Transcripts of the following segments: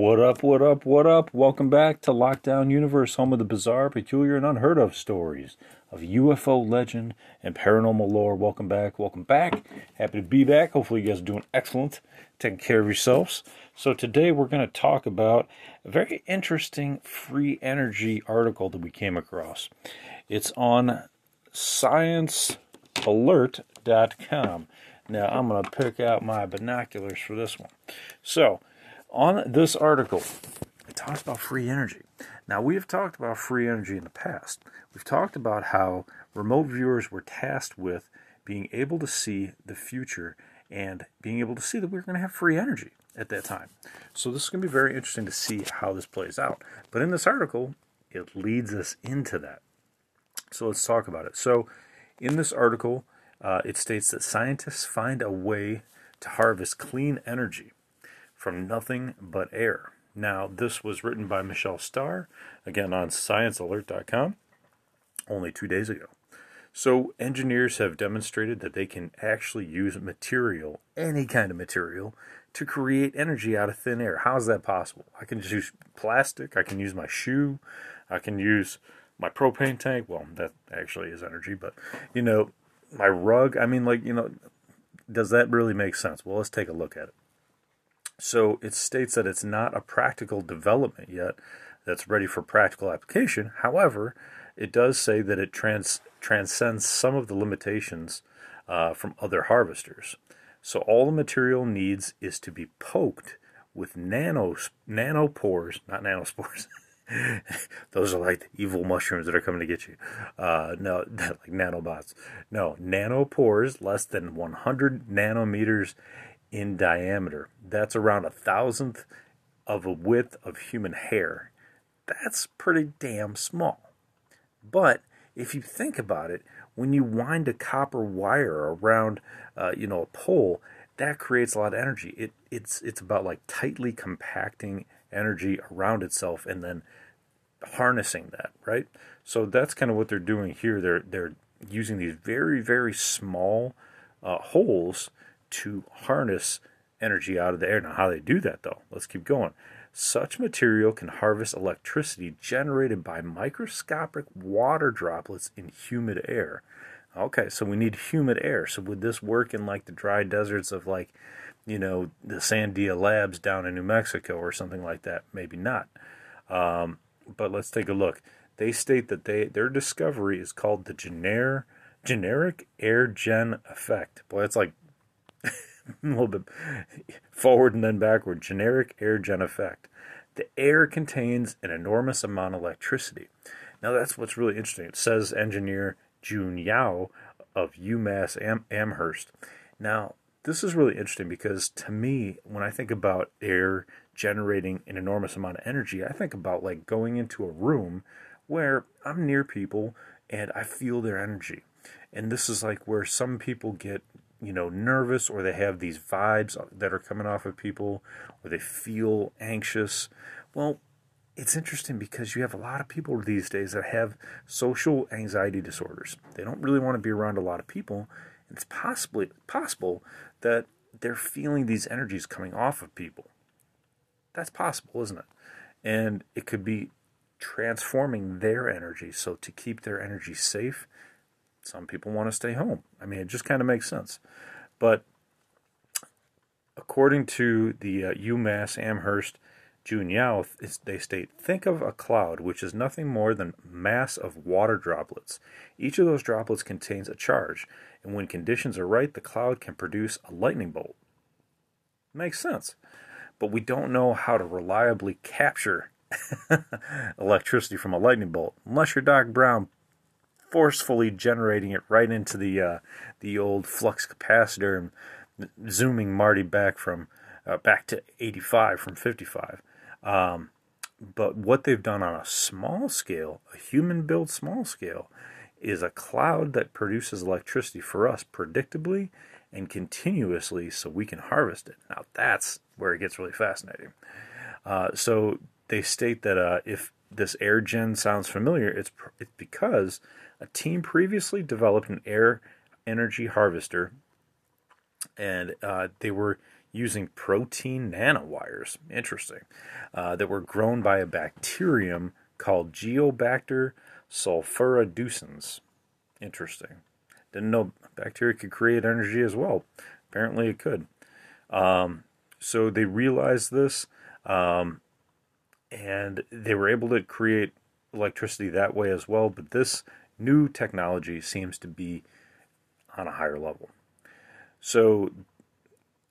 What up, what up, what up? Welcome back to Lockdown Universe, home of the bizarre, peculiar, and unheard of stories of UFO legend and paranormal lore. Welcome back, welcome back. Happy to be back. Hopefully, you guys are doing excellent, taking care of yourselves. So, today we're going to talk about a very interesting free energy article that we came across. It's on sciencealert.com. Now, I'm going to pick out my binoculars for this one. So, on this article, it talks about free energy. Now, we have talked about free energy in the past. We've talked about how remote viewers were tasked with being able to see the future and being able to see that we are going to have free energy at that time. So, this is going to be very interesting to see how this plays out. But in this article, it leads us into that. So, let's talk about it. So, in this article, uh, it states that scientists find a way to harvest clean energy from nothing but air. Now, this was written by Michelle Starr, again on sciencealert.com, only two days ago. So, engineers have demonstrated that they can actually use material, any kind of material, to create energy out of thin air. How is that possible? I can just use plastic, I can use my shoe, I can use my propane tank. Well, that actually is energy, but you know, my rug. I mean, like, you know, does that really make sense? Well, let's take a look at it. So it states that it's not a practical development yet that's ready for practical application. However, it does say that it trans- transcends some of the limitations uh, from other harvesters. So all the material needs is to be poked with nano nanopores, not nanospores. Those are like evil mushrooms that are coming to get you. Uh, no, like nanobots. No, nanopores less than 100 nanometers in diameter. That's around a thousandth of a width of human hair. That's pretty damn small. But if you think about it, when you wind a copper wire around, uh, you know, a pole, that creates a lot of energy. It it's it's about like tightly compacting energy around itself and then harnessing that, right? So that's kind of what they're doing here. They're they're using these very very small uh, holes to harness energy out of the air. Now, how they do that, though, let's keep going. Such material can harvest electricity generated by microscopic water droplets in humid air. Okay, so we need humid air. So would this work in like the dry deserts of like, you know, the Sandia Labs down in New Mexico or something like that? Maybe not. Um, but let's take a look. They state that they their discovery is called the gener, generic air gen effect. Boy, that's like a little bit forward and then backward. Generic air gen effect. The air contains an enormous amount of electricity. Now that's what's really interesting. It says engineer Jun Yao of UMass Am- Amherst. Now this is really interesting because to me, when I think about air generating an enormous amount of energy, I think about like going into a room where I'm near people and I feel their energy. And this is like where some people get you know nervous or they have these vibes that are coming off of people or they feel anxious well it's interesting because you have a lot of people these days that have social anxiety disorders. They don't really want to be around a lot of people. It's possibly possible that they're feeling these energies coming off of people. That's possible, isn't it? And it could be transforming their energy. So to keep their energy safe, some people want to stay home. I mean, it just kind of makes sense. But according to the uh, UMass Amherst Jun Yao, they state, think of a cloud, which is nothing more than mass of water droplets. Each of those droplets contains a charge, and when conditions are right, the cloud can produce a lightning bolt. Makes sense. But we don't know how to reliably capture electricity from a lightning bolt, unless you're Doc Brown forcefully generating it right into the uh, the old flux capacitor and zooming Marty back from uh, back to 85 from 55. Um, but what they've done on a small scale, a human built small scale, is a cloud that produces electricity for us predictably and continuously so we can harvest it. Now, that's where it gets really fascinating. Uh, so, they state that uh, if this AirGen sounds familiar, it's, it's because a team previously developed an air energy harvester and uh, they were using protein nanowires. Interesting. Uh, that were grown by a bacterium called Geobacter sulfurreducens. Interesting. Didn't know bacteria could create energy as well. Apparently it could. Um, so they realized this um, and they were able to create electricity that way as well. But this new technology seems to be on a higher level. So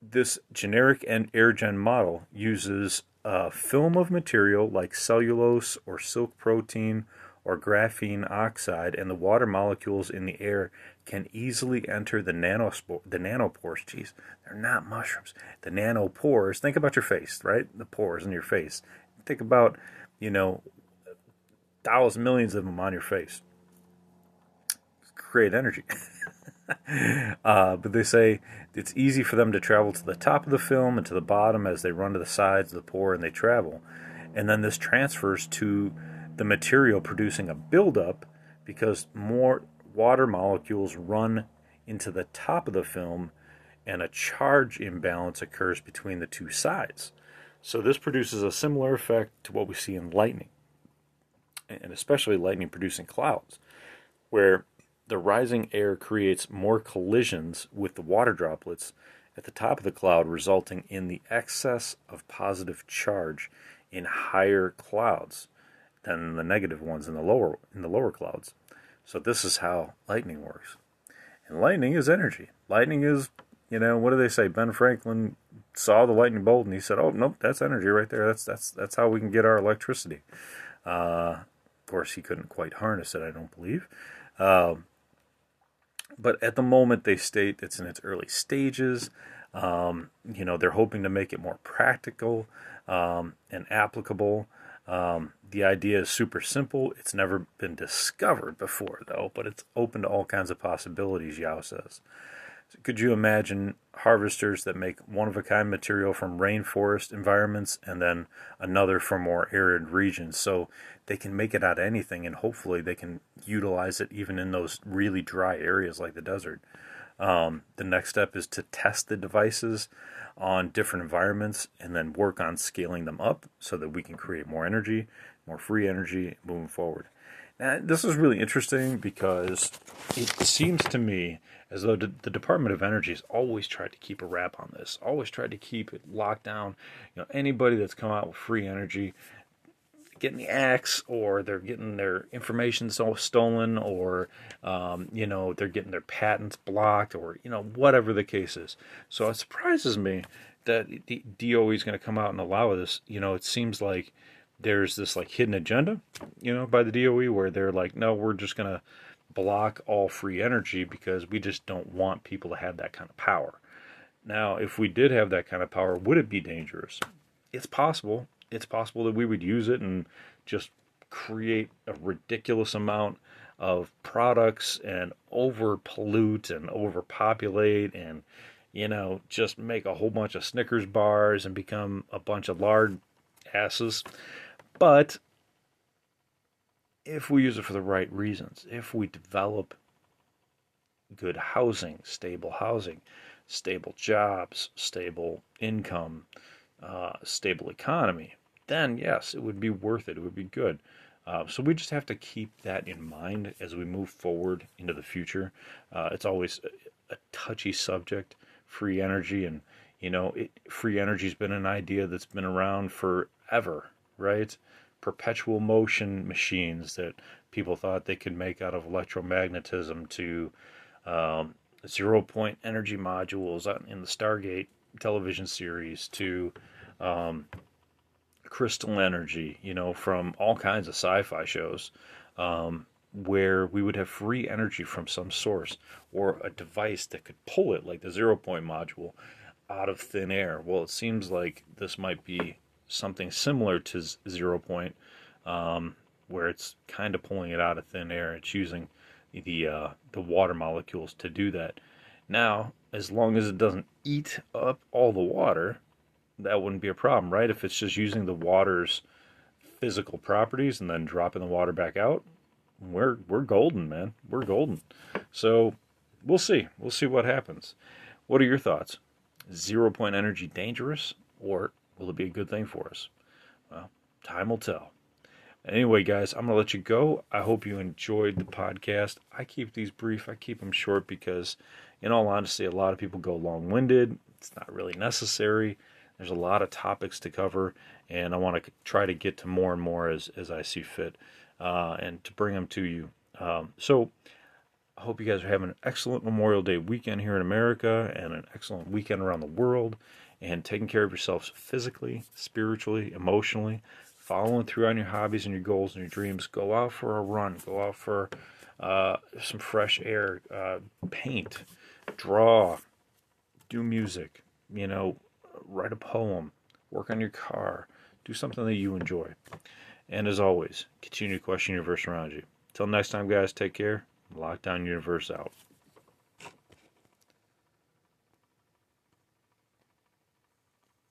this generic and airgen model uses a film of material like cellulose or silk protein or graphene oxide, and the water molecules in the air can easily enter the nanospore, the nanopores. Geez, they're not mushrooms. The nanopores. Think about your face, right? The pores in your face. Think about, you know, thousands, millions of them on your face. Create energy. uh, but they say it's easy for them to travel to the top of the film and to the bottom as they run to the sides of the pore and they travel. And then this transfers to the material producing a buildup because more water molecules run into the top of the film and a charge imbalance occurs between the two sides. So this produces a similar effect to what we see in lightning, and especially lightning producing clouds, where the rising air creates more collisions with the water droplets at the top of the cloud, resulting in the excess of positive charge in higher clouds than the negative ones in the lower in the lower clouds. So this is how lightning works. And lightning is energy. Lightning is, you know, what do they say? Ben Franklin saw the lightning bolt and he said, "Oh, nope, that's energy right there. That's that's that's how we can get our electricity." Uh, of course, he couldn't quite harness it, I don't believe. Um, but at the moment, they state it's in its early stages. Um, you know, they're hoping to make it more practical um, and applicable. Um, the idea is super simple. It's never been discovered before, though, but it's open to all kinds of possibilities, Yao says. Could you imagine harvesters that make one of a kind material from rainforest environments and then another from more arid regions? So they can make it out of anything, and hopefully they can utilize it even in those really dry areas like the desert. Um, the next step is to test the devices on different environments and then work on scaling them up so that we can create more energy, more free energy moving forward. Now, this is really interesting because it seems to me as though the Department of Energy has always tried to keep a wrap on this, always tried to keep it locked down. You know, anybody that's come out with free energy, getting the axe, or they're getting their information so stolen, or um, you know they're getting their patents blocked, or you know whatever the case is. So it surprises me that the DOE is going to come out and allow this. You know, it seems like there's this like hidden agenda, you know, by the DOE where they're like, no, we're just going to block all free energy because we just don't want people to have that kind of power. Now, if we did have that kind of power, would it be dangerous? It's possible. It's possible that we would use it and just create a ridiculous amount of products and over pollute and overpopulate and you know just make a whole bunch of Snickers bars and become a bunch of lard asses But if we use it for the right reasons, if we develop good housing, stable housing, stable jobs, stable income, uh, stable economy, then yes, it would be worth it. It would be good. Uh, so we just have to keep that in mind as we move forward into the future. Uh, it's always a, a, touchy subject, free energy, and you know, it, free energy's been an idea that's been around forever, right? Perpetual motion machines that people thought they could make out of electromagnetism to um, zero point energy modules in the Stargate television series to um, crystal energy, you know, from all kinds of sci fi shows, um, where we would have free energy from some source or a device that could pull it, like the zero point module, out of thin air. Well, it seems like this might be something similar to zero point, um, where it's kind of pulling it out of thin air. It's using the uh, the water molecules to do that. Now, as long as it doesn't eat up all the water, that wouldn't be a problem, right? If it's just using the water's physical properties and then dropping the water back out, we're we're golden, man. We're golden. So we'll see. We'll see what happens. What are your thoughts? Zero point energy dangerous, or will it be a good thing for us? Well, time will tell. Anyway, guys, I'm going to let you go. I hope you enjoyed the podcast. I keep these brief, I keep them short because, in all honesty, a lot of people go long winded. It's not really necessary. There's a lot of topics to cover, and I want to try to get to more and more as, as I see fit uh, and to bring them to you. Um, so, I hope you guys are having an excellent Memorial Day weekend here in America and an excellent weekend around the world and taking care of yourselves physically, spiritually, emotionally, following through on your hobbies and your goals and your dreams. Go out for a run, go out for uh, some fresh air, uh, paint, draw, do music, you know, write a poem, work on your car, do something that you enjoy. And as always, continue to question your universe around you. Till next time, guys, take care. Lockdown Universe out.